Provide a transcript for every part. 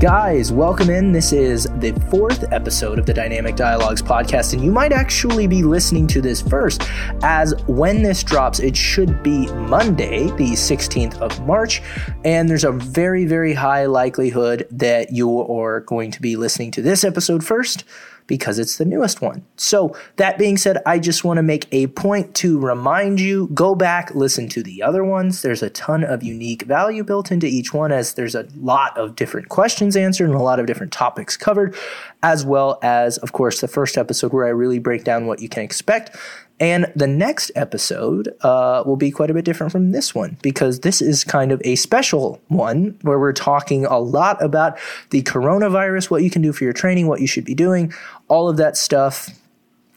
Guys, welcome in. This is the fourth episode of the Dynamic Dialogues podcast, and you might actually be listening to this first, as when this drops, it should be Monday, the 16th of March, and there's a very, very high likelihood that you are going to be listening to this episode first because it's the newest one. So, that being said, I just want to make a point to remind you go back, listen to the other ones. There's a ton of unique value built into each one, as there's a lot of different questions answered and a lot of different topics covered, as well as, of course, the first episode where I really break down what you can expect. And the next episode uh, will be quite a bit different from this one because this is kind of a special one where we're talking a lot about the coronavirus, what you can do for your training, what you should be doing, all of that stuff.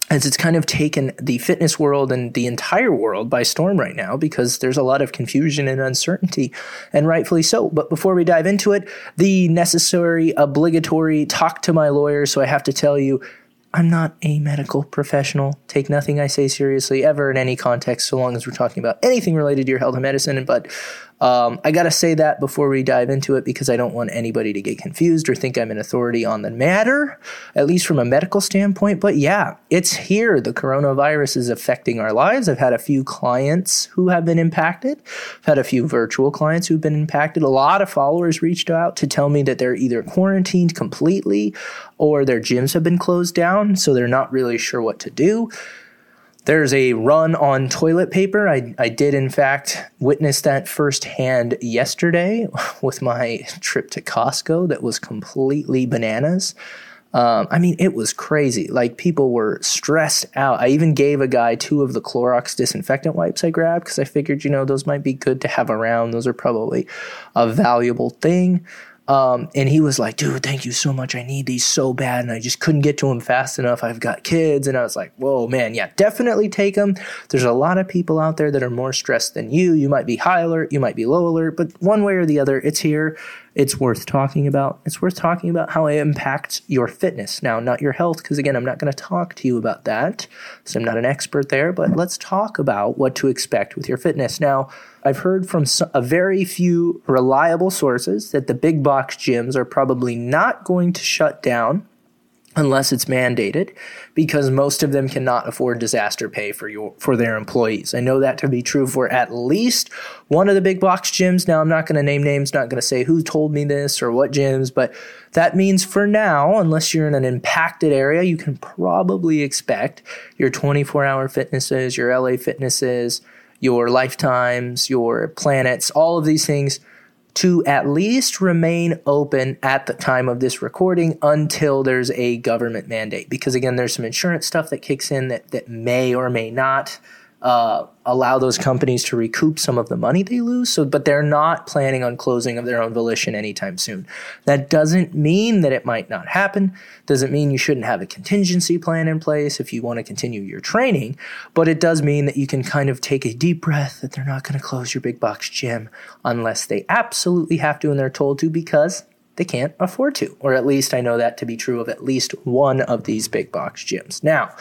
As it's kind of taken the fitness world and the entire world by storm right now because there's a lot of confusion and uncertainty, and rightfully so. But before we dive into it, the necessary, obligatory talk to my lawyer. So I have to tell you, I'm not a medical professional. Take nothing I say seriously ever in any context, so long as we're talking about anything related to your health and medicine. But um, I got to say that before we dive into it because I don't want anybody to get confused or think I'm an authority on the matter, at least from a medical standpoint. But yeah, it's here. The coronavirus is affecting our lives. I've had a few clients who have been impacted. I've had a few virtual clients who've been impacted. A lot of followers reached out to tell me that they're either quarantined completely or their gyms have been closed down, so they're not really sure what to do. There's a run on toilet paper. I, I did, in fact, witness that firsthand yesterday with my trip to Costco that was completely bananas. Um, I mean, it was crazy. Like, people were stressed out. I even gave a guy two of the Clorox disinfectant wipes I grabbed because I figured, you know, those might be good to have around. Those are probably a valuable thing. Um, and he was like, dude, thank you so much. I need these so bad. And I just couldn't get to them fast enough. I've got kids. And I was like, whoa, man, yeah, definitely take them. There's a lot of people out there that are more stressed than you. You might be high alert, you might be low alert, but one way or the other, it's here. It's worth talking about. It's worth talking about how it impacts your fitness. Now, not your health, because again, I'm not going to talk to you about that. So I'm not an expert there, but let's talk about what to expect with your fitness. Now, I've heard from a very few reliable sources that the big box gyms are probably not going to shut down unless it's mandated because most of them cannot afford disaster pay for your for their employees. I know that to be true for at least one of the big box gyms. Now I'm not going to name names, not going to say who told me this or what gyms, but that means for now, unless you're in an impacted area, you can probably expect your 24-hour fitnesses, your LA fitnesses, your lifetimes, your planets, all of these things to at least remain open at the time of this recording until there's a government mandate. Because again, there's some insurance stuff that kicks in that, that may or may not uh, allow those companies to recoup some of the money they lose. So, but they're not planning on closing of their own volition anytime soon. That doesn't mean that it might not happen. Doesn't mean you shouldn't have a contingency plan in place if you want to continue your training. But it does mean that you can kind of take a deep breath that they're not going to close your big box gym unless they absolutely have to and they're told to because they can't afford to. Or at least I know that to be true of at least one of these big box gyms. Now,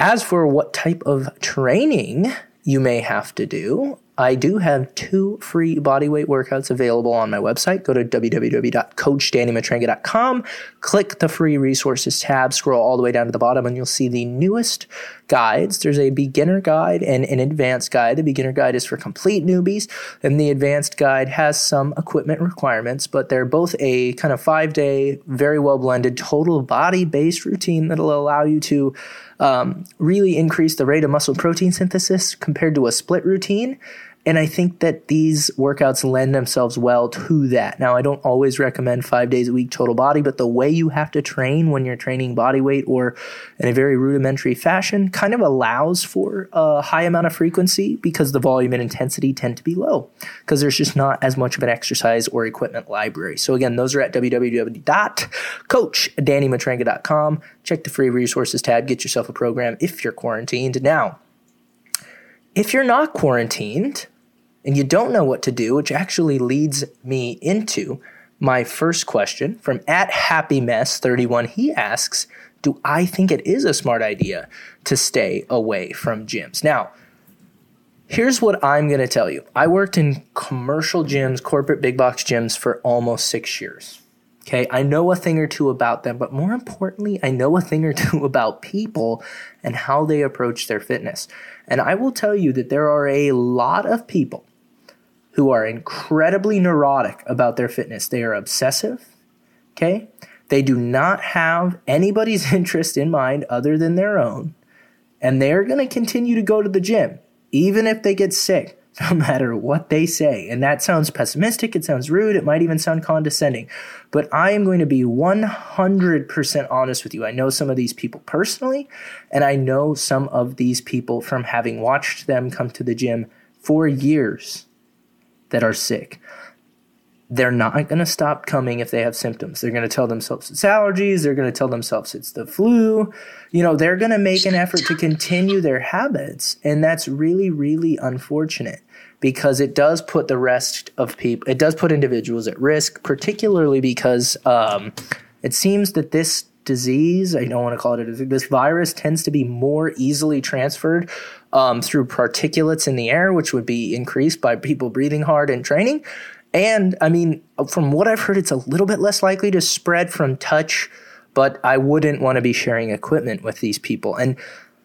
as for what type of training you may have to do, I do have two free bodyweight workouts available on my website. Go to www.coachdannymatranga.com, click the free resources tab, scroll all the way down to the bottom, and you'll see the newest guides. There's a beginner guide and an advanced guide. The beginner guide is for complete newbies, and the advanced guide has some equipment requirements, but they're both a kind of five day, very well blended, total body based routine that'll allow you to um, really increase the rate of muscle protein synthesis compared to a split routine. And I think that these workouts lend themselves well to that. Now, I don't always recommend five days a week total body, but the way you have to train when you're training body weight or in a very rudimentary fashion kind of allows for a high amount of frequency because the volume and intensity tend to be low because there's just not as much of an exercise or equipment library. So, again, those are at www.coachdannymatranga.com. Check the free resources tab, get yourself a program if you're quarantined. Now, if you're not quarantined and you don't know what to do, which actually leads me into my first question from at Happy Mess 31, he asks, Do I think it is a smart idea to stay away from gyms? Now, here's what I'm going to tell you. I worked in commercial gyms, corporate big box gyms for almost six years. Okay, I know a thing or two about them, but more importantly, I know a thing or two about people and how they approach their fitness. And I will tell you that there are a lot of people who are incredibly neurotic about their fitness. They are obsessive, okay? They do not have anybody's interest in mind other than their own. And they're going to continue to go to the gym, even if they get sick no matter what they say. And that sounds pessimistic, it sounds rude, it might even sound condescending. But I am going to be 100% honest with you. I know some of these people personally, and I know some of these people from having watched them come to the gym for years that are sick they're not going to stop coming if they have symptoms. They're going to tell themselves it's allergies. They're going to tell themselves it's the flu. You know, they're going to make an effort to continue their habits. And that's really, really unfortunate because it does put the rest of people, it does put individuals at risk, particularly because um, it seems that this disease, I don't want to call it a disease, this virus tends to be more easily transferred um, through particulates in the air, which would be increased by people breathing hard and training. And I mean, from what I've heard, it's a little bit less likely to spread from touch, but I wouldn't want to be sharing equipment with these people. And,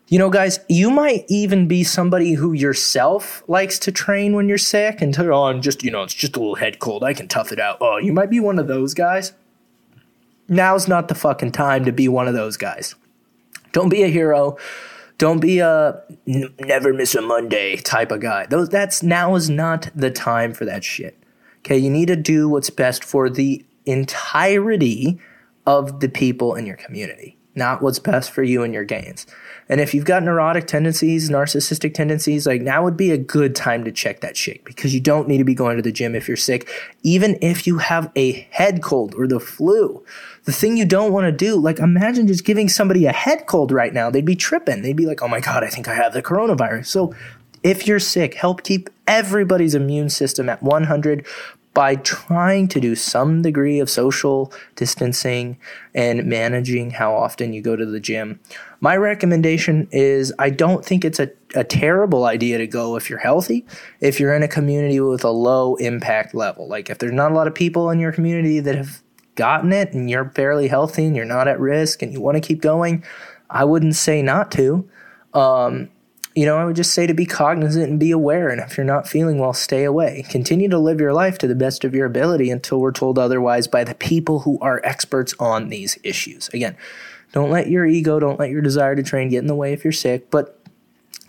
you know, guys, you might even be somebody who yourself likes to train when you're sick and tell, oh, I'm just, you know, it's just a little head cold. I can tough it out. Oh, you might be one of those guys. Now's not the fucking time to be one of those guys. Don't be a hero. Don't be a n- never miss a Monday type of guy. Those that's now is not the time for that shit. Okay, you need to do what's best for the entirety of the people in your community, not what's best for you and your gains. And if you've got neurotic tendencies, narcissistic tendencies, like now would be a good time to check that shit because you don't need to be going to the gym if you're sick, even if you have a head cold or the flu. The thing you don't want to do, like imagine just giving somebody a head cold right now. They'd be tripping. They'd be like, oh my God, I think I have the coronavirus. So if you're sick, help keep everybody's immune system at 100 by trying to do some degree of social distancing and managing how often you go to the gym. My recommendation is I don't think it's a, a terrible idea to go if you're healthy, if you're in a community with a low impact level. Like if there's not a lot of people in your community that have gotten it and you're fairly healthy and you're not at risk and you want to keep going, I wouldn't say not to. Um, you know, I would just say to be cognizant and be aware. And if you're not feeling well, stay away. Continue to live your life to the best of your ability until we're told otherwise by the people who are experts on these issues. Again, don't let your ego, don't let your desire to train get in the way if you're sick, but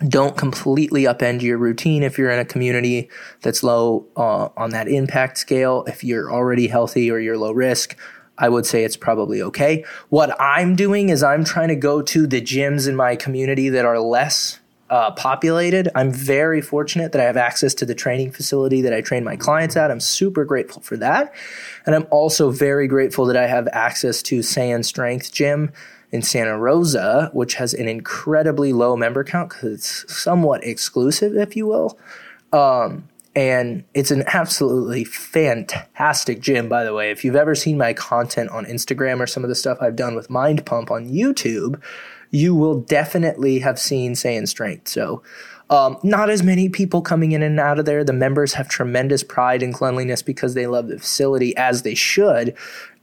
don't completely upend your routine if you're in a community that's low uh, on that impact scale. If you're already healthy or you're low risk, I would say it's probably okay. What I'm doing is I'm trying to go to the gyms in my community that are less uh, populated. I'm very fortunate that I have access to the training facility that I train my clients at. I'm super grateful for that. And I'm also very grateful that I have access to Saiyan Strength Gym in Santa Rosa, which has an incredibly low member count because it's somewhat exclusive, if you will. Um, and it's an absolutely fantastic gym, by the way. If you've ever seen my content on Instagram or some of the stuff I've done with Mind Pump on YouTube, you will definitely have seen Saiyan Strength. So, um, not as many people coming in and out of there. The members have tremendous pride in cleanliness because they love the facility as they should.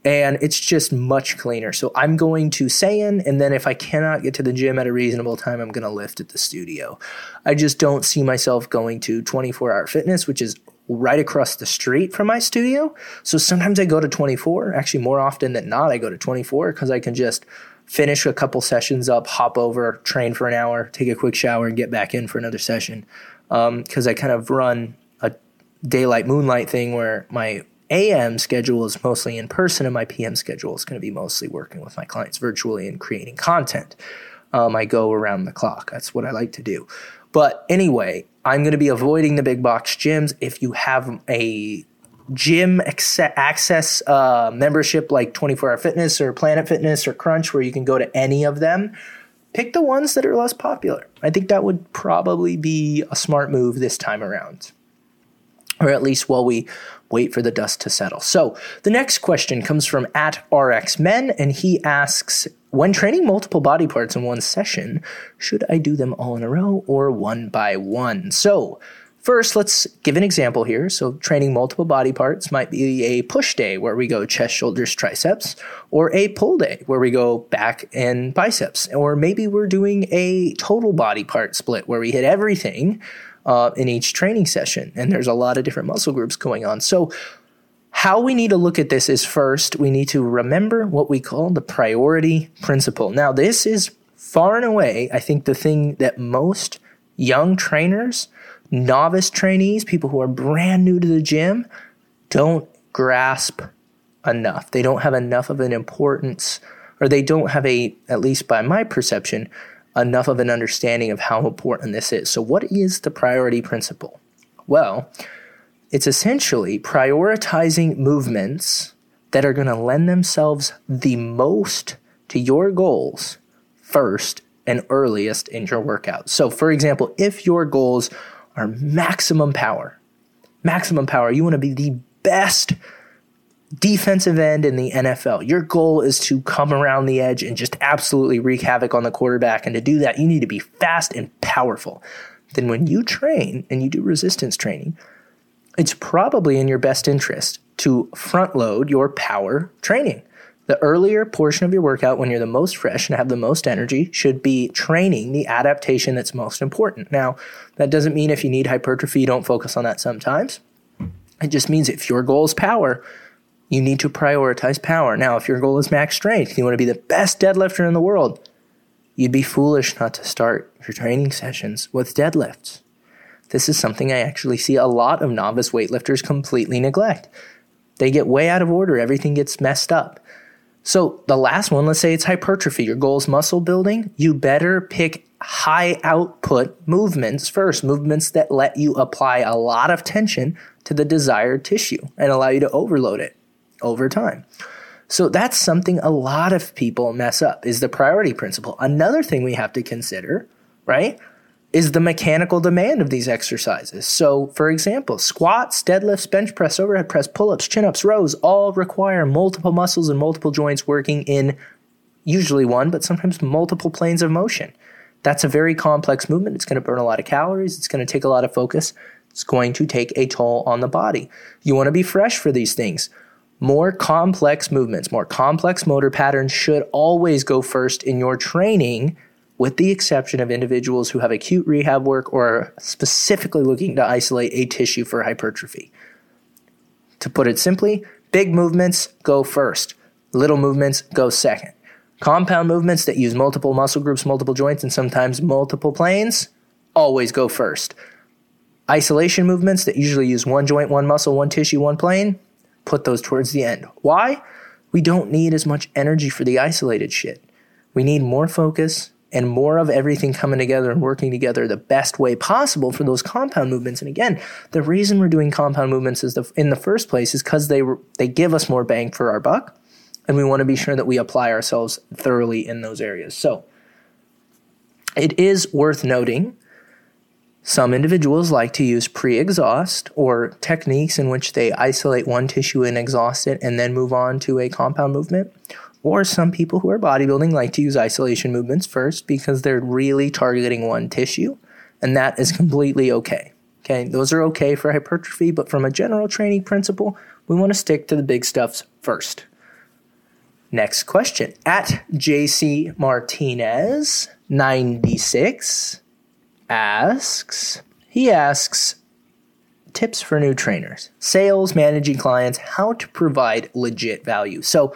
And it's just much cleaner. So I'm going to Saiyan, and then if I cannot get to the gym at a reasonable time, I'm going to lift at the studio. I just don't see myself going to 24 hour fitness, which is right across the street from my studio. So sometimes I go to 24. Actually, more often than not, I go to 24 because I can just finish a couple sessions up, hop over, train for an hour, take a quick shower, and get back in for another session. Because um, I kind of run a daylight moonlight thing where my AM schedule is mostly in person, and my PM schedule is going to be mostly working with my clients virtually and creating content. Um, I go around the clock. That's what I like to do. But anyway, I'm going to be avoiding the big box gyms. If you have a gym access uh, membership like 24 Hour Fitness or Planet Fitness or Crunch, where you can go to any of them, pick the ones that are less popular. I think that would probably be a smart move this time around. Or at least while we wait for the dust to settle. So the next question comes from at RxMen, and he asks When training multiple body parts in one session, should I do them all in a row or one by one? So First, let's give an example here. So, training multiple body parts might be a push day where we go chest, shoulders, triceps, or a pull day where we go back and biceps. Or maybe we're doing a total body part split where we hit everything uh, in each training session. And there's a lot of different muscle groups going on. So, how we need to look at this is first, we need to remember what we call the priority principle. Now, this is far and away, I think, the thing that most young trainers novice trainees, people who are brand new to the gym, don't grasp enough. They don't have enough of an importance, or they don't have a, at least by my perception, enough of an understanding of how important this is. So, what is the priority principle? Well, it's essentially prioritizing movements that are going to lend themselves the most to your goals first and earliest in your workout. So, for example, if your goals are maximum power. Maximum power. You want to be the best defensive end in the NFL. Your goal is to come around the edge and just absolutely wreak havoc on the quarterback. And to do that, you need to be fast and powerful. Then, when you train and you do resistance training, it's probably in your best interest to front load your power training. The earlier portion of your workout, when you're the most fresh and have the most energy, should be training the adaptation that's most important. Now, that doesn't mean if you need hypertrophy, you don't focus on that sometimes. It just means if your goal is power, you need to prioritize power. Now, if your goal is max strength, you want to be the best deadlifter in the world, you'd be foolish not to start your training sessions with deadlifts. This is something I actually see a lot of novice weightlifters completely neglect. They get way out of order, everything gets messed up. So the last one, let's say it's hypertrophy. Your goal is muscle building. You better pick high output movements first, movements that let you apply a lot of tension to the desired tissue and allow you to overload it over time. So that's something a lot of people mess up is the priority principle. Another thing we have to consider, right? is the mechanical demand of these exercises. So, for example, squats, deadlifts, bench press, overhead press, pull ups, chin ups, rows all require multiple muscles and multiple joints working in usually one, but sometimes multiple planes of motion. That's a very complex movement. It's going to burn a lot of calories, it's going to take a lot of focus, it's going to take a toll on the body. You want to be fresh for these things. More complex movements, more complex motor patterns should always go first in your training with the exception of individuals who have acute rehab work or are specifically looking to isolate a tissue for hypertrophy. To put it simply, big movements go first, little movements go second. Compound movements that use multiple muscle groups, multiple joints, and sometimes multiple planes always go first. Isolation movements that usually use one joint, one muscle, one tissue, one plane, put those towards the end. Why? We don't need as much energy for the isolated shit. We need more focus and more of everything coming together and working together the best way possible for those compound movements. And again, the reason we're doing compound movements is the, in the first place is because they they give us more bang for our buck, and we want to be sure that we apply ourselves thoroughly in those areas. So it is worth noting. Some individuals like to use pre exhaust or techniques in which they isolate one tissue and exhaust it and then move on to a compound movement or some people who are bodybuilding like to use isolation movements first because they're really targeting one tissue, and that is completely okay. Okay, those are okay for hypertrophy, but from a general training principle, we want to stick to the big stuffs first. Next question. At JC Martinez 96 asks, he asks, tips for new trainers, sales, managing clients, how to provide legit value. So,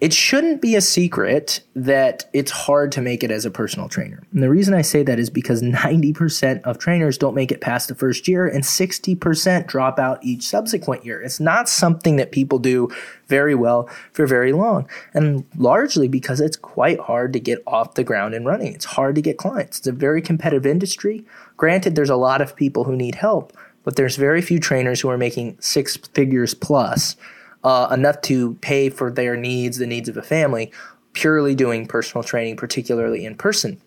it shouldn't be a secret that it's hard to make it as a personal trainer. And the reason I say that is because 90% of trainers don't make it past the first year and 60% drop out each subsequent year. It's not something that people do very well for very long. And largely because it's quite hard to get off the ground and running. It's hard to get clients. It's a very competitive industry. Granted, there's a lot of people who need help, but there's very few trainers who are making six figures plus uh, enough to pay for their needs, the needs of a family, purely doing personal training, particularly in person.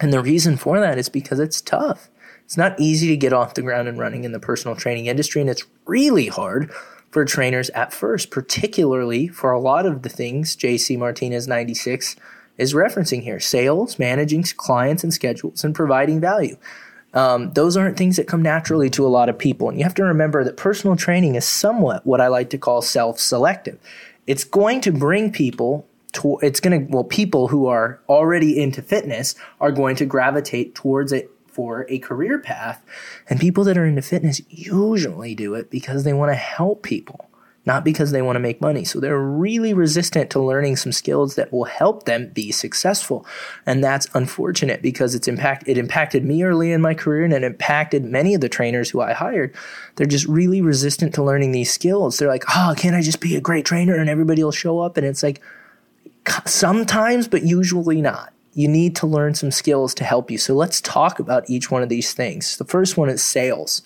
And the reason for that is because it's tough. It's not easy to get off the ground and running in the personal training industry, and it's really hard for trainers at first, particularly for a lot of the things JC Martinez 96 is referencing here sales, managing clients and schedules, and providing value. Um, those aren't things that come naturally to a lot of people. And you have to remember that personal training is somewhat what I like to call self selective. It's going to bring people to, it's going to, well, people who are already into fitness are going to gravitate towards it for a career path. And people that are into fitness usually do it because they want to help people not because they want to make money. So they're really resistant to learning some skills that will help them be successful. And that's unfortunate because it's impact it impacted me early in my career and it impacted many of the trainers who I hired. They're just really resistant to learning these skills. They're like, "Oh, can't I just be a great trainer and everybody will show up?" And it's like sometimes but usually not. You need to learn some skills to help you. So let's talk about each one of these things. The first one is sales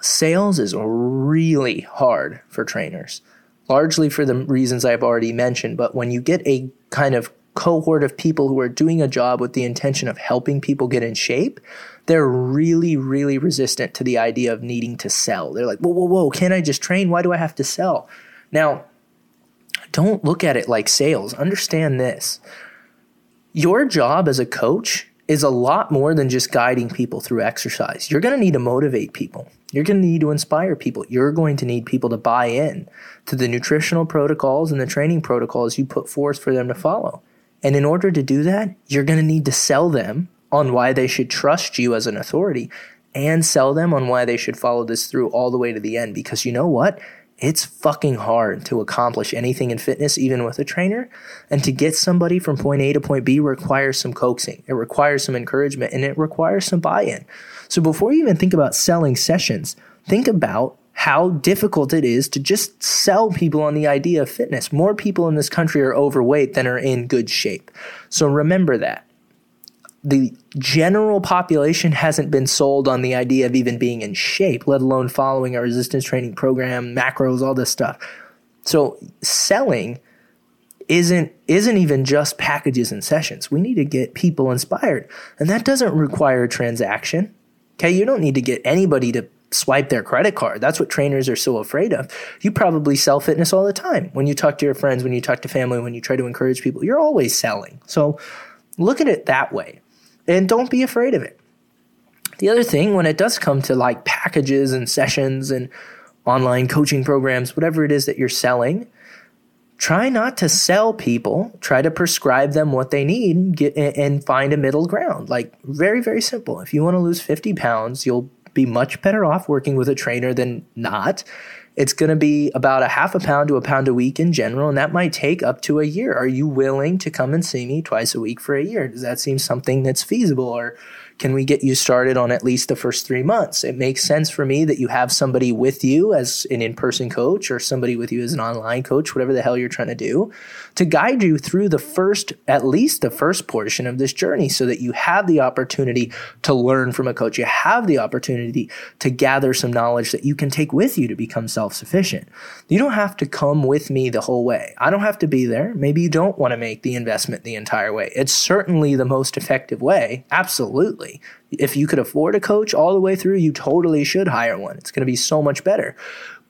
sales is really hard for trainers, largely for the reasons I've already mentioned. But when you get a kind of cohort of people who are doing a job with the intention of helping people get in shape, they're really, really resistant to the idea of needing to sell. They're like, whoa, whoa, whoa, can't I just train? Why do I have to sell? Now, don't look at it like sales. Understand this. Your job as a coach is a lot more than just guiding people through exercise. You're going to need to motivate people. You're going to need to inspire people. You're going to need people to buy in to the nutritional protocols and the training protocols you put forth for them to follow. And in order to do that, you're going to need to sell them on why they should trust you as an authority and sell them on why they should follow this through all the way to the end. Because you know what? It's fucking hard to accomplish anything in fitness, even with a trainer. And to get somebody from point A to point B requires some coaxing. It requires some encouragement and it requires some buy in. So before you even think about selling sessions, think about how difficult it is to just sell people on the idea of fitness. More people in this country are overweight than are in good shape. So remember that. The general population hasn't been sold on the idea of even being in shape, let alone following a resistance training program, macros, all this stuff. So selling isn't isn't even just packages and sessions. We need to get people inspired. And that doesn't require a transaction. Okay, you don't need to get anybody to swipe their credit card. That's what trainers are so afraid of. You probably sell fitness all the time. When you talk to your friends, when you talk to family, when you try to encourage people, you're always selling. So look at it that way and don't be afraid of it. The other thing, when it does come to like packages and sessions and online coaching programs, whatever it is that you're selling, try not to sell people try to prescribe them what they need get, and find a middle ground. Like very very simple. If you want to lose 50 pounds you'll be much better off working with a trainer than not it's going to be about a half a pound to a pound a week in general and that might take up to a year. Are you willing to come and see me twice a week for a year? Does that seem something that's feasible or can we get you started on at least the first three months? It makes sense for me that you have somebody with you as an in person coach or somebody with you as an online coach, whatever the hell you're trying to do, to guide you through the first, at least the first portion of this journey so that you have the opportunity to learn from a coach. You have the opportunity to gather some knowledge that you can take with you to become self sufficient. You don't have to come with me the whole way. I don't have to be there. Maybe you don't want to make the investment the entire way. It's certainly the most effective way. Absolutely. If you could afford a coach all the way through, you totally should hire one. It's going to be so much better.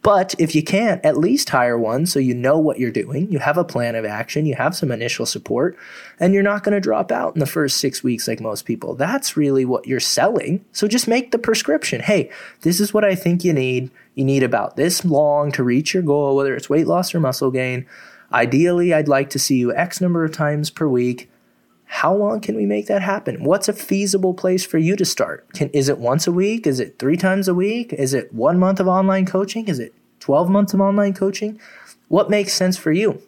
But if you can't, at least hire one so you know what you're doing. You have a plan of action, you have some initial support, and you're not going to drop out in the first six weeks like most people. That's really what you're selling. So just make the prescription. Hey, this is what I think you need. You need about this long to reach your goal, whether it's weight loss or muscle gain. Ideally, I'd like to see you X number of times per week. How long can we make that happen? What's a feasible place for you to start? Can, is it once a week? Is it three times a week? Is it one month of online coaching? Is it 12 months of online coaching? What makes sense for you?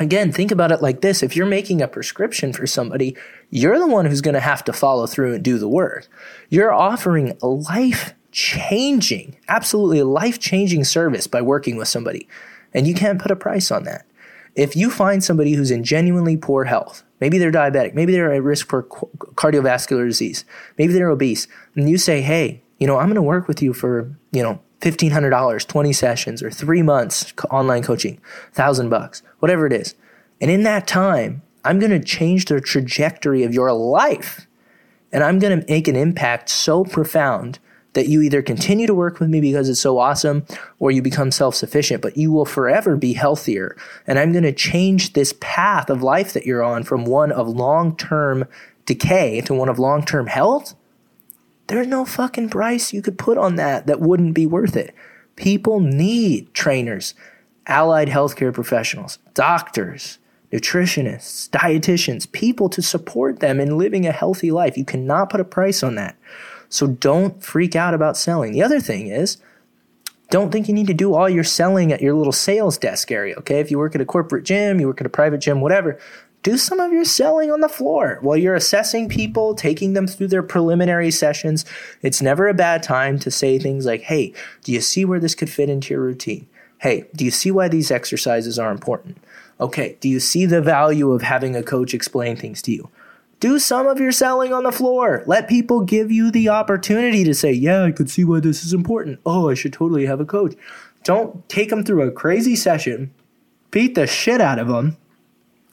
Again, think about it like this. If you're making a prescription for somebody, you're the one who's going to have to follow through and do the work. You're offering a life changing, absolutely life changing service by working with somebody. And you can't put a price on that. If you find somebody who's in genuinely poor health, maybe they're diabetic, maybe they're at risk for cardiovascular disease, maybe they're obese, and you say, hey, you know, I'm going to work with you for, you know, $1,500, 20 sessions, or three months online coaching, thousand bucks, whatever it is. And in that time, I'm going to change the trajectory of your life. And I'm going to make an impact so profound that you either continue to work with me because it's so awesome or you become self sufficient, but you will forever be healthier. And I'm going to change this path of life that you're on from one of long term decay to one of long term health. There's no fucking price you could put on that that wouldn't be worth it. People need trainers, allied healthcare professionals, doctors, nutritionists, dietitians, people to support them in living a healthy life. You cannot put a price on that. So don't freak out about selling. The other thing is, don't think you need to do all your selling at your little sales desk area, okay? If you work at a corporate gym, you work at a private gym, whatever, do some of your selling on the floor while you're assessing people, taking them through their preliminary sessions. It's never a bad time to say things like, Hey, do you see where this could fit into your routine? Hey, do you see why these exercises are important? Okay, do you see the value of having a coach explain things to you? Do some of your selling on the floor. Let people give you the opportunity to say, Yeah, I could see why this is important. Oh, I should totally have a coach. Don't take them through a crazy session, beat the shit out of them,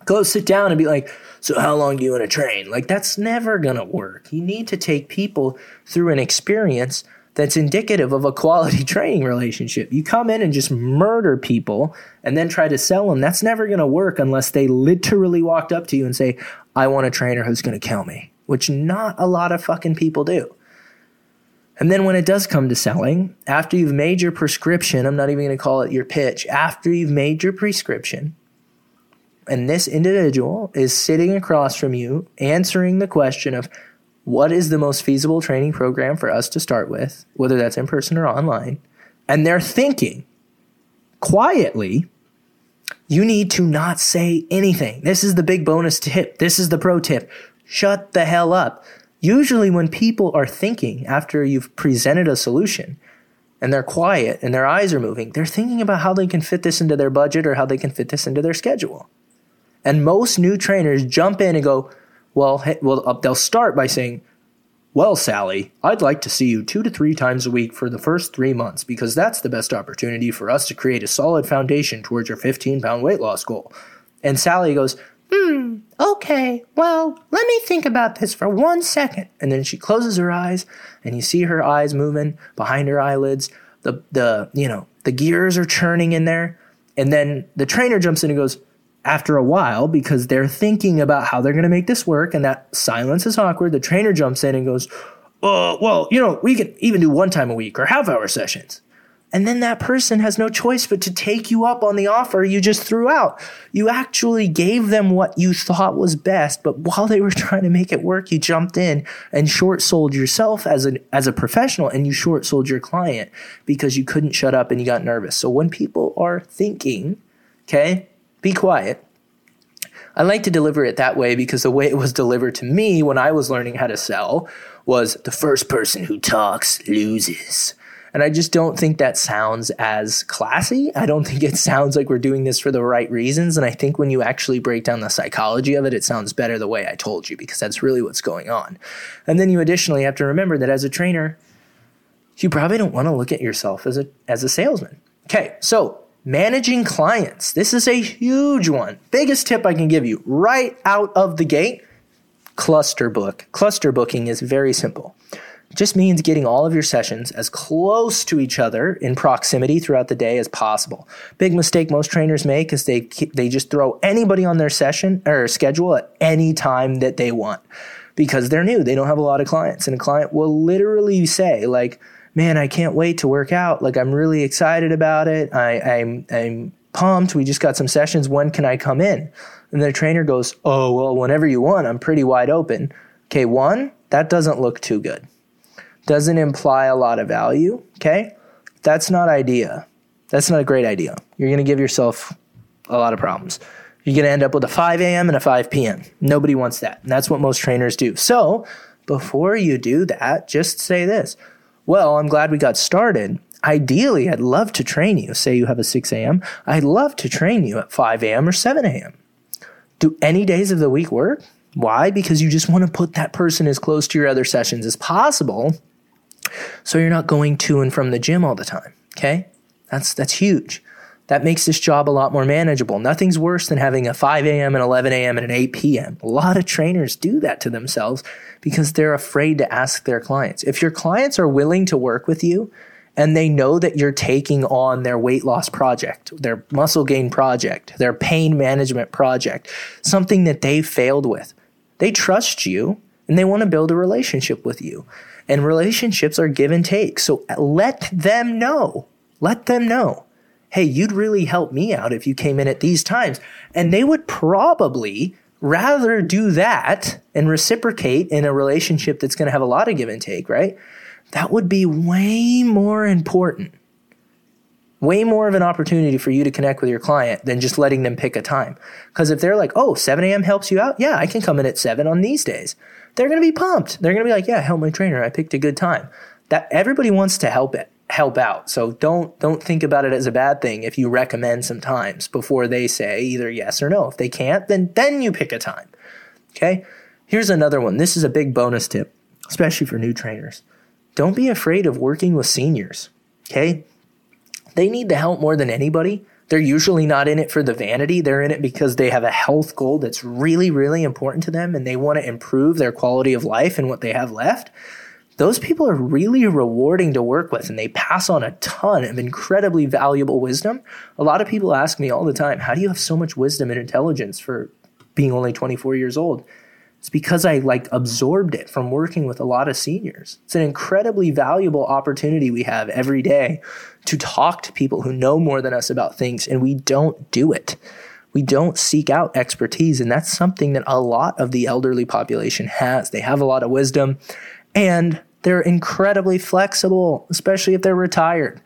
go sit down and be like, so how long do you want to train? Like that's never going to work. You need to take people through an experience that's indicative of a quality training relationship. You come in and just murder people and then try to sell them. That's never going to work unless they literally walked up to you and say, I want a trainer who's going to kill me, which not a lot of fucking people do. And then when it does come to selling, after you've made your prescription, I'm not even going to call it your pitch, after you've made your prescription, and this individual is sitting across from you answering the question of what is the most feasible training program for us to start with, whether that's in person or online. And they're thinking quietly, you need to not say anything. This is the big bonus tip. This is the pro tip. Shut the hell up. Usually, when people are thinking after you've presented a solution and they're quiet and their eyes are moving, they're thinking about how they can fit this into their budget or how they can fit this into their schedule. And most new trainers jump in and go, well, hey, well, uh, they'll start by saying, well, Sally, I'd like to see you two to three times a week for the first three months because that's the best opportunity for us to create a solid foundation towards your 15 pound weight loss goal. And Sally goes, hmm, okay, well, let me think about this for one second. And then she closes her eyes and you see her eyes moving behind her eyelids. The, the, you know, the gears are churning in there. And then the trainer jumps in and goes, after a while, because they're thinking about how they're going to make this work, and that silence is awkward, the trainer jumps in and goes, uh, well, you know, we can even do one time a week or half hour sessions. And then that person has no choice but to take you up on the offer you just threw out. You actually gave them what you thought was best, but while they were trying to make it work, you jumped in and short sold yourself as a, as a professional and you short sold your client because you couldn't shut up and you got nervous. So when people are thinking, okay, be quiet. I like to deliver it that way because the way it was delivered to me when I was learning how to sell was the first person who talks loses. And I just don't think that sounds as classy. I don't think it sounds like we're doing this for the right reasons. And I think when you actually break down the psychology of it, it sounds better the way I told you because that's really what's going on. And then you additionally have to remember that as a trainer, you probably don't want to look at yourself as a as a salesman. Okay, so Managing clients. This is a huge one. Biggest tip I can give you right out of the gate cluster book. Cluster booking is very simple. Just means getting all of your sessions as close to each other in proximity throughout the day as possible. Big mistake most trainers make is they they just throw anybody on their session or schedule at any time that they want because they're new. They don't have a lot of clients and a client will literally say like man, I can't wait to work out. Like I'm really excited about it. I, I'm I'm pumped. We just got some sessions. When can I come in? And the trainer goes, Oh, well, whenever you want. I'm pretty wide open. Okay, one, that doesn't look too good. Doesn't imply a lot of value. Okay. That's not idea. That's not a great idea. You're to give yourself a lot of problems. You're to end up with a 5 a.m. and a 5 p.m. Nobody wants that. And that's what most trainers do. So before you do that, just say this well, I'm glad we got started. Ideally, I'd love to train you. Say you have a 6 a.m. I'd love to train you at 5 a.m. or 7 a.m. Do any days of the week work? Why? Because you just want to put that person as close to your other sessions as possible so you're not going to and from the gym all the time. Okay? That's that's huge. That makes this job a lot more manageable. Nothing's worse than having a 5 a.m., an 11 a.m., and an 8 p.m. A lot of trainers do that to themselves because they're afraid to ask their clients. If your clients are willing to work with you and they know that you're taking on their weight loss project, their muscle gain project, their pain management project, something that they failed with, they trust you and they want to build a relationship with you. And relationships are give and take. So let them know. Let them know. Hey, you'd really help me out if you came in at these times. And they would probably rather do that and reciprocate in a relationship that's going to have a lot of give and take, right? That would be way more important way more of an opportunity for you to connect with your client than just letting them pick a time. Because if they're like, oh, 7 a.m. helps you out, yeah, I can come in at 7 on these days. They're going to be pumped. They're going to be like, yeah, help my trainer. I picked a good time. That everybody wants to help it, help out. So don't don't think about it as a bad thing if you recommend some times before they say either yes or no. If they can't, then then you pick a time. Okay? Here's another one. This is a big bonus tip, especially for new trainers. Don't be afraid of working with seniors. Okay? They need the help more than anybody. They're usually not in it for the vanity. They're in it because they have a health goal that's really, really important to them and they want to improve their quality of life and what they have left. Those people are really rewarding to work with and they pass on a ton of incredibly valuable wisdom. A lot of people ask me all the time, How do you have so much wisdom and intelligence for being only 24 years old? It's because I like absorbed it from working with a lot of seniors. It's an incredibly valuable opportunity we have every day to talk to people who know more than us about things, and we don't do it. We don't seek out expertise, and that's something that a lot of the elderly population has. They have a lot of wisdom, and they're incredibly flexible, especially if they're retired.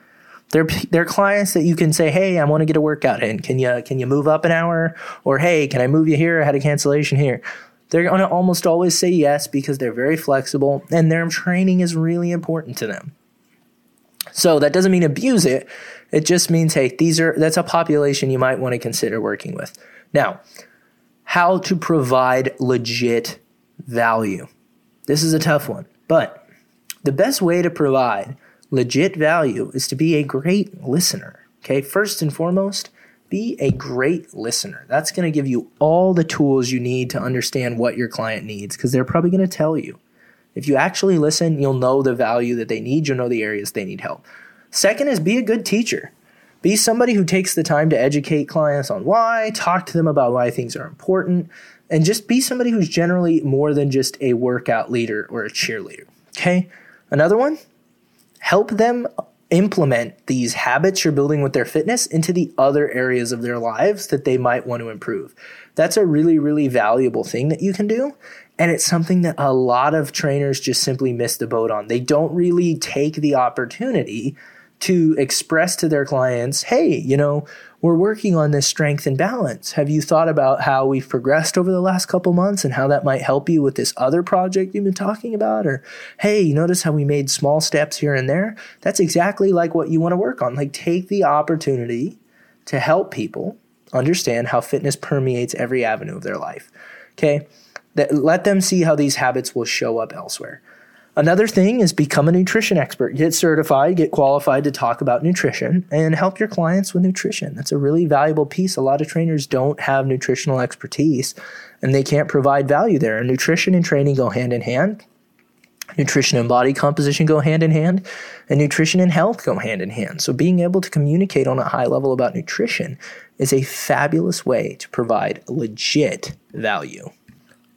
They're, they're clients that you can say, "Hey, I want to get a workout in. Can you can you move up an hour?" Or, "Hey, can I move you here? I had a cancellation here." They're going to almost always say yes because they're very flexible and their training is really important to them. So that doesn't mean abuse it. It just means, hey, these are that's a population you might want to consider working with. Now, how to provide legit value. This is a tough one, but the best way to provide legit value is to be a great listener. Okay, first and foremost, be a great listener. That's going to give you all the tools you need to understand what your client needs because they're probably going to tell you. If you actually listen, you'll know the value that they need, you'll know the areas they need help. Second is be a good teacher. Be somebody who takes the time to educate clients on why, talk to them about why things are important, and just be somebody who's generally more than just a workout leader or a cheerleader. Okay? Another one, help them implement these habits you're building with their fitness into the other areas of their lives that they might want to improve. That's a really, really valuable thing that you can do. And it's something that a lot of trainers just simply miss the boat on. They don't really take the opportunity to express to their clients, hey, you know, we're working on this strength and balance. Have you thought about how we've progressed over the last couple months and how that might help you with this other project you've been talking about? Or, hey, you notice how we made small steps here and there? That's exactly like what you want to work on. Like, take the opportunity to help people understand how fitness permeates every avenue of their life. Okay? That, let them see how these habits will show up elsewhere. Another thing is become a nutrition expert. Get certified, get qualified to talk about nutrition, and help your clients with nutrition. That's a really valuable piece. A lot of trainers don't have nutritional expertise and they can't provide value there. nutrition and training go hand in hand. Nutrition and body composition go hand in hand, and nutrition and health go hand in hand. So, being able to communicate on a high level about nutrition is a fabulous way to provide legit value.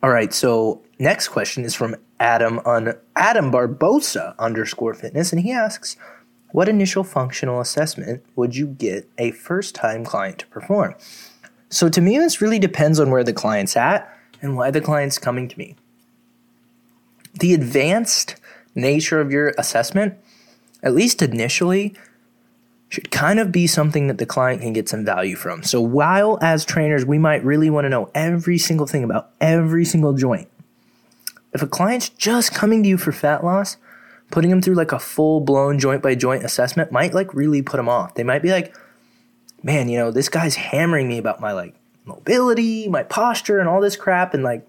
All right, so next question is from Adam on Adam Barbosa underscore fitness, and he asks, "What initial functional assessment would you get a first time client to perform?" So to me, this really depends on where the client's at and why the client's coming to me. The advanced nature of your assessment, at least initially, should kind of be something that the client can get some value from. So while as trainers, we might really want to know every single thing about every single joint, if a client's just coming to you for fat loss, putting them through like a full blown joint by joint assessment might like really put them off. They might be like, man, you know, this guy's hammering me about my like mobility, my posture, and all this crap. And like,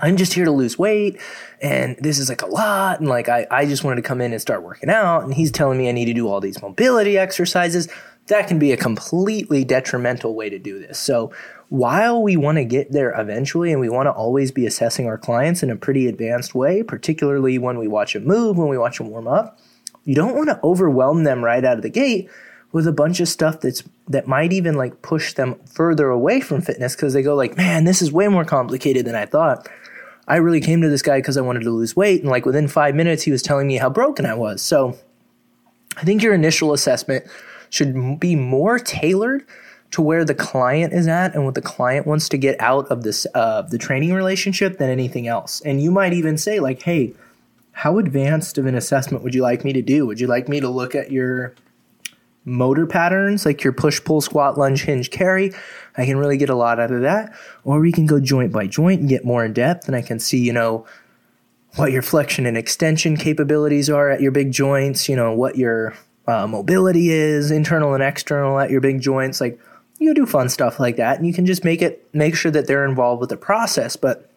I'm just here to lose weight. And this is like a lot. And like, I, I just wanted to come in and start working out. And he's telling me I need to do all these mobility exercises. That can be a completely detrimental way to do this. So, while we want to get there eventually and we want to always be assessing our clients in a pretty advanced way, particularly when we watch them move, when we watch them warm up, you don't want to overwhelm them right out of the gate with a bunch of stuff that's that might even like push them further away from fitness because they go like, "Man, this is way more complicated than I thought." I really came to this guy because I wanted to lose weight. And like within five minutes, he was telling me how broken I was. So I think your initial assessment should be more tailored to where the client is at and what the client wants to get out of this uh, the training relationship than anything else. And you might even say like, "Hey, how advanced of an assessment would you like me to do? Would you like me to look at your motor patterns, like your push, pull, squat, lunge, hinge, carry? I can really get a lot out of that. Or we can go joint by joint and get more in depth, and I can see, you know, what your flexion and extension capabilities are at your big joints, you know, what your uh, mobility is, internal and external at your big joints. Like, you do fun stuff like that, and you can just make it, make sure that they're involved with the process. But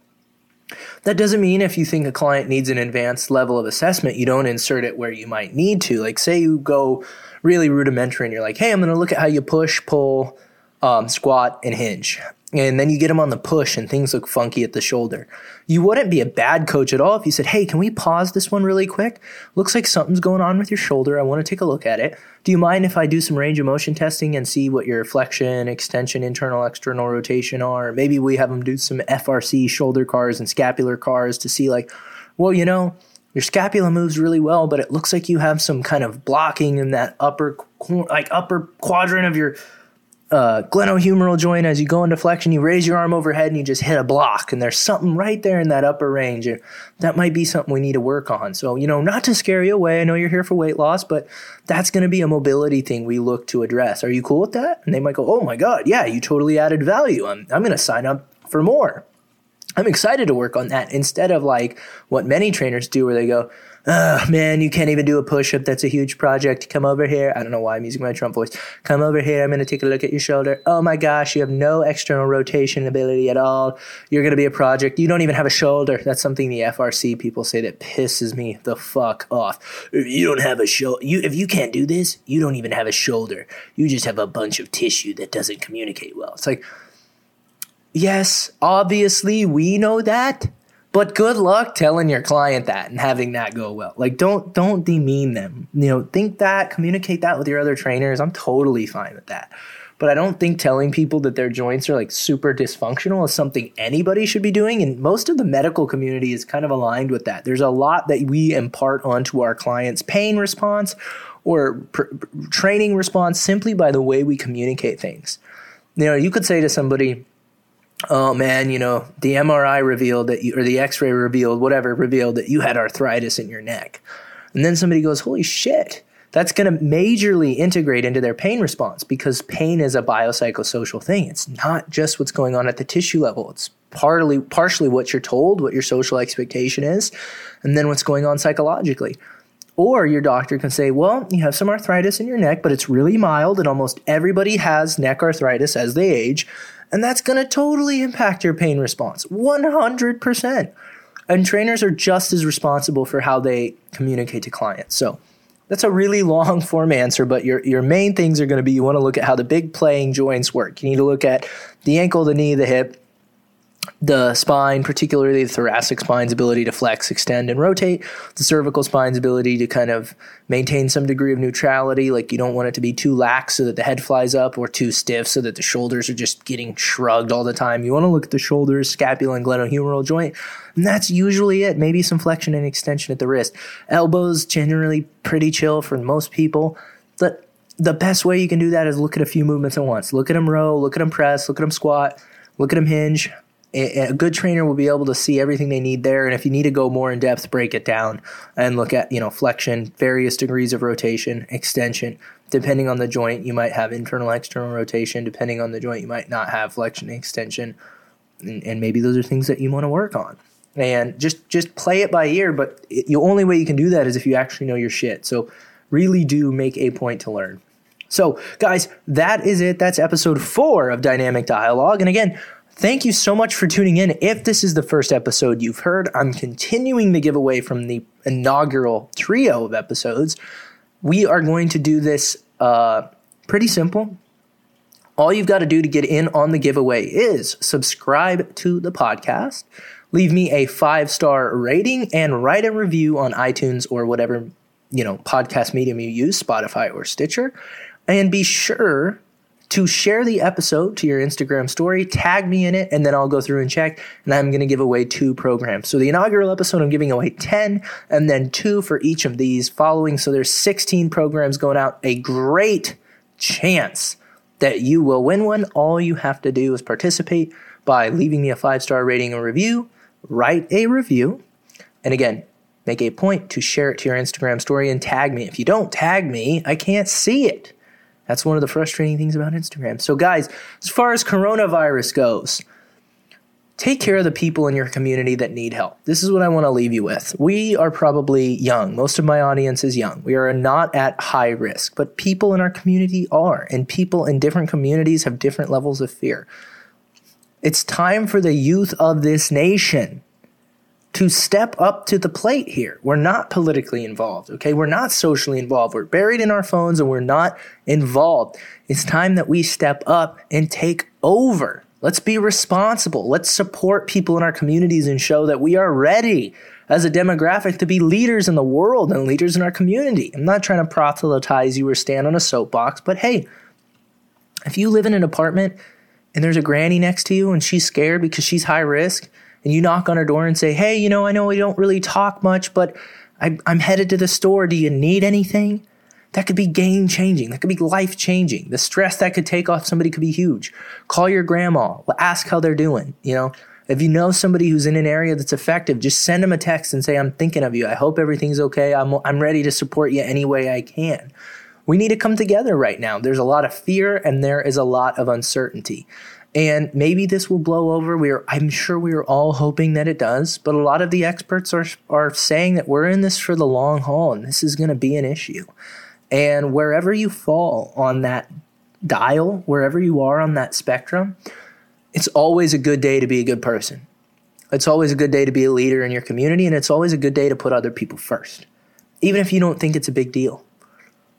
that doesn't mean if you think a client needs an advanced level of assessment, you don't insert it where you might need to. Like, say you go really rudimentary and you're like, hey, I'm going to look at how you push, pull, um, squat, and hinge. And then you get them on the push and things look funky at the shoulder. You wouldn't be a bad coach at all if you said, Hey, can we pause this one really quick? Looks like something's going on with your shoulder. I want to take a look at it. Do you mind if I do some range of motion testing and see what your flexion, extension, internal, external rotation are? Maybe we have them do some FRC shoulder CARs and scapular CARs to see, like, well, you know, your scapula moves really well, but it looks like you have some kind of blocking in that upper, like upper quadrant of your uh, glenohumeral joint, as you go into flexion, you raise your arm overhead and you just hit a block, and there's something right there in that upper range. That might be something we need to work on. So, you know, not to scare you away. I know you're here for weight loss, but that's going to be a mobility thing we look to address. Are you cool with that? And they might go, oh my God, yeah, you totally added value. I'm, I'm going to sign up for more. I'm excited to work on that instead of like what many trainers do where they go, oh man, you can't even do a push up. That's a huge project. Come over here. I don't know why I'm using my Trump voice. Come over here. I'm going to take a look at your shoulder. Oh my gosh, you have no external rotation ability at all. You're going to be a project. You don't even have a shoulder. That's something the FRC people say that pisses me the fuck off. If you don't have a shoulder, you, if you can't do this, you don't even have a shoulder. You just have a bunch of tissue that doesn't communicate well. It's like, yes, obviously we know that, but good luck telling your client that and having that go well. Like don't don't demean them. You know, think that, communicate that with your other trainers. I'm totally fine with that. But I don't think telling people that their joints are like super dysfunctional is something anybody should be doing. And most of the medical community is kind of aligned with that. There's a lot that we impart onto our clients' pain response or pr- training response simply by the way we communicate things. You know, you could say to somebody, oh man, you know, the MRI revealed that you, or the x ray revealed, whatever, revealed that you had arthritis in your neck. And then somebody goes, holy shit, that's going to majorly integrate into their pain response because pain is a biopsychosocial thing. It's not just what's going on at the tissue level. It's partly, partially what you're told, what your social expectation is, and then what's going on psychologically. Or your doctor can say, well, you have some arthritis in your neck, but it's really mild, and almost everybody has neck arthritis as they age. And that's going to totally impact your pain response 100%. And trainers are just as responsible for how they communicate to clients. So that's a really long form answer, but your, your main things are going to be you want to look at how the big playing joints work. You need to look at the ankle, the knee, the hip, the spine, particularly the thoracic spine's ability to flex, extend, and rotate, the cervical spine's ability to kind of maintain some degree of neutrality. Like you don't want it to be too lax so that the head flies up, or too stiff so that the shoulders are just getting shrugged all the time. You want to look at the shoulders, scapula, and glenohumeral joint, and that's usually it. Maybe some flexion and extension at the wrist. Elbows generally pretty chill for most people, but the best way you can do that is look at a few movements at once. Look at them row, look at them press, look at them squat, look at them hinge a good trainer will be able to see everything they need there and if you need to go more in depth break it down and look at you know flexion various degrees of rotation extension. Depending on the joint you might have internal external rotation. Depending on the joint you might not have flexion extension. And, and maybe those are things that you want to work on. And just just play it by ear but it, the only way you can do that is if you actually know your shit. So really do make a point to learn. So, guys, that is it. That's episode four of Dynamic Dialogue. And again, Thank you so much for tuning in. If this is the first episode you've heard, I'm continuing the giveaway from the inaugural trio of episodes. We are going to do this uh, pretty simple. All you've got to do to get in on the giveaway is subscribe to the podcast, leave me a five star rating, and write a review on iTunes or whatever you know podcast medium you use, Spotify or Stitcher, and be sure to share the episode to your Instagram story, tag me in it, and then I'll go through and check. And I'm going to give away two programs. So the inaugural episode, I'm giving away 10 and then two for each of these following. So there's 16 programs going out. A great chance that you will win one. All you have to do is participate by leaving me a five star rating and review, write a review, and again, make a point to share it to your Instagram story and tag me. If you don't tag me, I can't see it. That's one of the frustrating things about Instagram. So, guys, as far as coronavirus goes, take care of the people in your community that need help. This is what I want to leave you with. We are probably young. Most of my audience is young. We are not at high risk, but people in our community are, and people in different communities have different levels of fear. It's time for the youth of this nation to step up to the plate here. We're not politically involved, okay? We're not socially involved. We're buried in our phones and we're not involved. It's time that we step up and take over. Let's be responsible. Let's support people in our communities and show that we are ready as a demographic to be leaders in the world and leaders in our community. I'm not trying to proselytize you or stand on a soapbox, but hey, if you live in an apartment and there's a granny next to you and she's scared because she's high risk, and you knock on her door and say, Hey, you know, I know we don't really talk much, but I, am headed to the store. Do you need anything? That could be game changing. That could be life changing. The stress that could take off somebody could be huge. Call your grandma. Ask how they're doing. You know, if you know somebody who's in an area that's effective, just send them a text and say, I'm thinking of you. I hope everything's okay. I'm, I'm ready to support you any way I can. We need to come together right now. There's a lot of fear and there is a lot of uncertainty. And maybe this will blow over. We are, I'm sure we are all hoping that it does, but a lot of the experts are, are saying that we're in this for the long haul and this is going to be an issue. And wherever you fall on that dial, wherever you are on that spectrum, it's always a good day to be a good person. It's always a good day to be a leader in your community, and it's always a good day to put other people first, even if you don't think it's a big deal.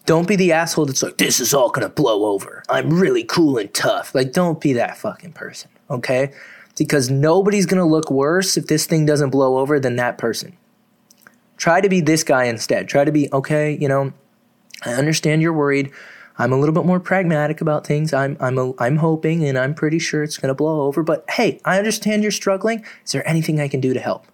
Don't be the asshole that's like, this is all gonna blow over. I'm really cool and tough. Like, don't be that fucking person, okay? Because nobody's gonna look worse if this thing doesn't blow over than that person. Try to be this guy instead. Try to be, okay, you know, I understand you're worried. I'm a little bit more pragmatic about things. I'm I'm a, I'm hoping and I'm pretty sure it's going to blow over, but hey, I understand you're struggling. Is there anything I can do to help?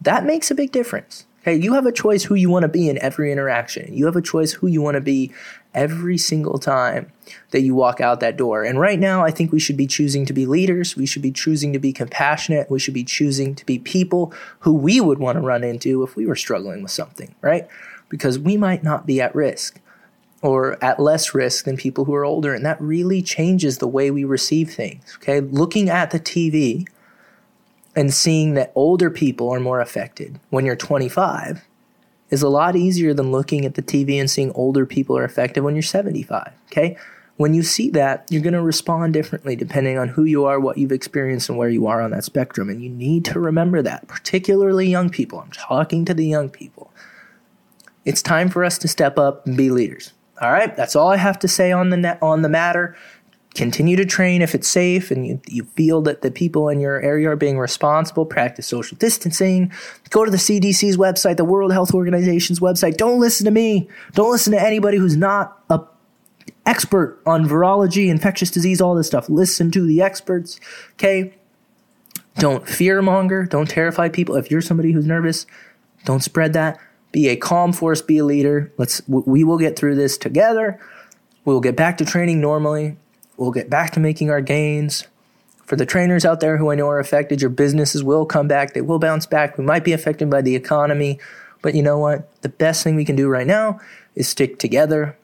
That makes a big difference. Okay, you have a choice who you want to be in every interaction. You have a choice who you want to be every single time that you walk out that door. And right now, I think we should be choosing to be leaders. We should be choosing to be compassionate. We should be choosing to be people who we would want to run into if we were struggling with something, right? Because we might not be at risk or at less risk than people who are older. And that really changes the way we receive things. Okay, looking at the TV and seeing that older people are more affected when you're 25 is a lot easier than looking at the TV and seeing older people are affected when you're 75. Okay? When you see that, you're going to respond differently depending on who you are, what you've experienced, and where you are on that spectrum. And you need to remember that, particularly young people. I'm talking to the young people. It's time for us to step up and be leaders. All right, that's all I have to say on the on the matter continue to train if it's safe and you, you feel that the people in your area are being responsible practice social distancing go to the cdc's website the world health organization's website. Don't listen to me. Don't listen to anybody who's not a expert on virology infectious disease all this stuff. Listen to the experts okay? Don't fearmonger. Don't terrify people. If you're somebody who's nervous don't spread that. Be a calm force. Be a leader. Let's we will get through this together. We'll get back to training normally We'll get back to making our gains. For the trainers out there who I know are affected, your businesses will come back. They will bounce back. We might be affected by the economy, but you know what? The best thing we can do right now is stick together,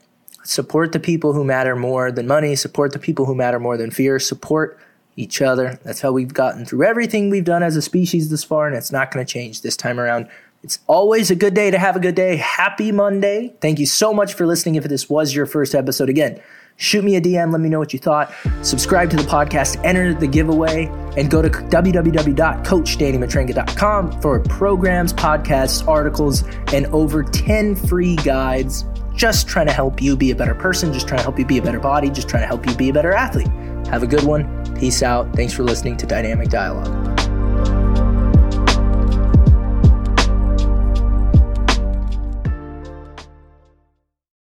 support the people who matter more than money, support the people who matter more than fear, support each other. That's how we've gotten through everything we've done as a species this far, and it's not going to change this time around. It's always a good day to have a good day. Happy Monday. Thank you so much for listening. If this was your first episode, again, shoot me a DM, let me know what you thought. Subscribe to the podcast, enter the giveaway, and go to www.coachdannymatranga.com for programs, podcasts, articles, and over 10 free guides just trying to help you be a better person, just trying to help you be a better body, just trying to help you be a better athlete. Have a good one. Peace out. Thanks for listening to Dynamic Dialogue.